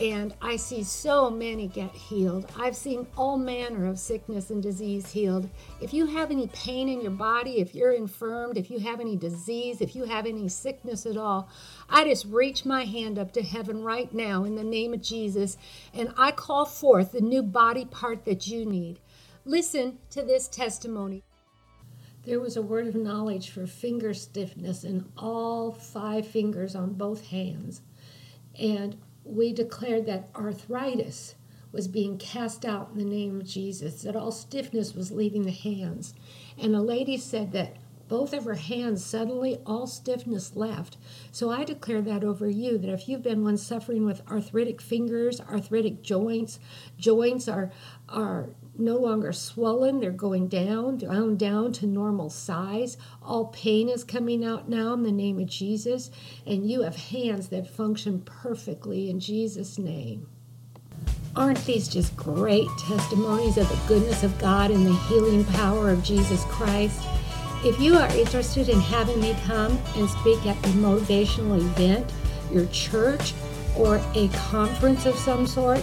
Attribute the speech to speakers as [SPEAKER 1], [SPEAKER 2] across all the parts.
[SPEAKER 1] and I see so many get healed. I've seen all manner of sickness and disease healed. If you have any pain in your body, if you're infirmed, if you have any disease, if you have any sickness at all, I just reach my hand up to heaven right now in the name of Jesus and I call forth the new body part that you need. Listen to this testimony. There was a word of knowledge for finger stiffness in all five fingers on both hands. And we declared that arthritis was being cast out in the name of Jesus, that all stiffness was leaving the hands. And a lady said that both of her hands suddenly all stiffness left. So I declare that over you that if you've been one suffering with arthritic fingers, arthritic joints, joints are are no longer swollen, they're going down, down, down to normal size. All pain is coming out now in the name of Jesus, and you have hands that function perfectly in Jesus' name. Aren't these just great testimonies of the goodness of God and the healing power of Jesus Christ? If you are interested in having me come and speak at a motivational event, your church, or a conference of some sort,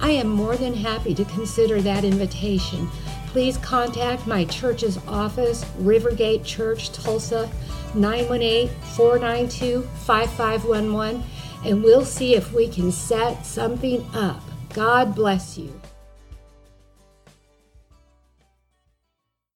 [SPEAKER 1] I am more than happy to consider that invitation. Please contact my church's office, Rivergate Church, Tulsa, 918 492 5511, and we'll see if we can set something up. God bless you.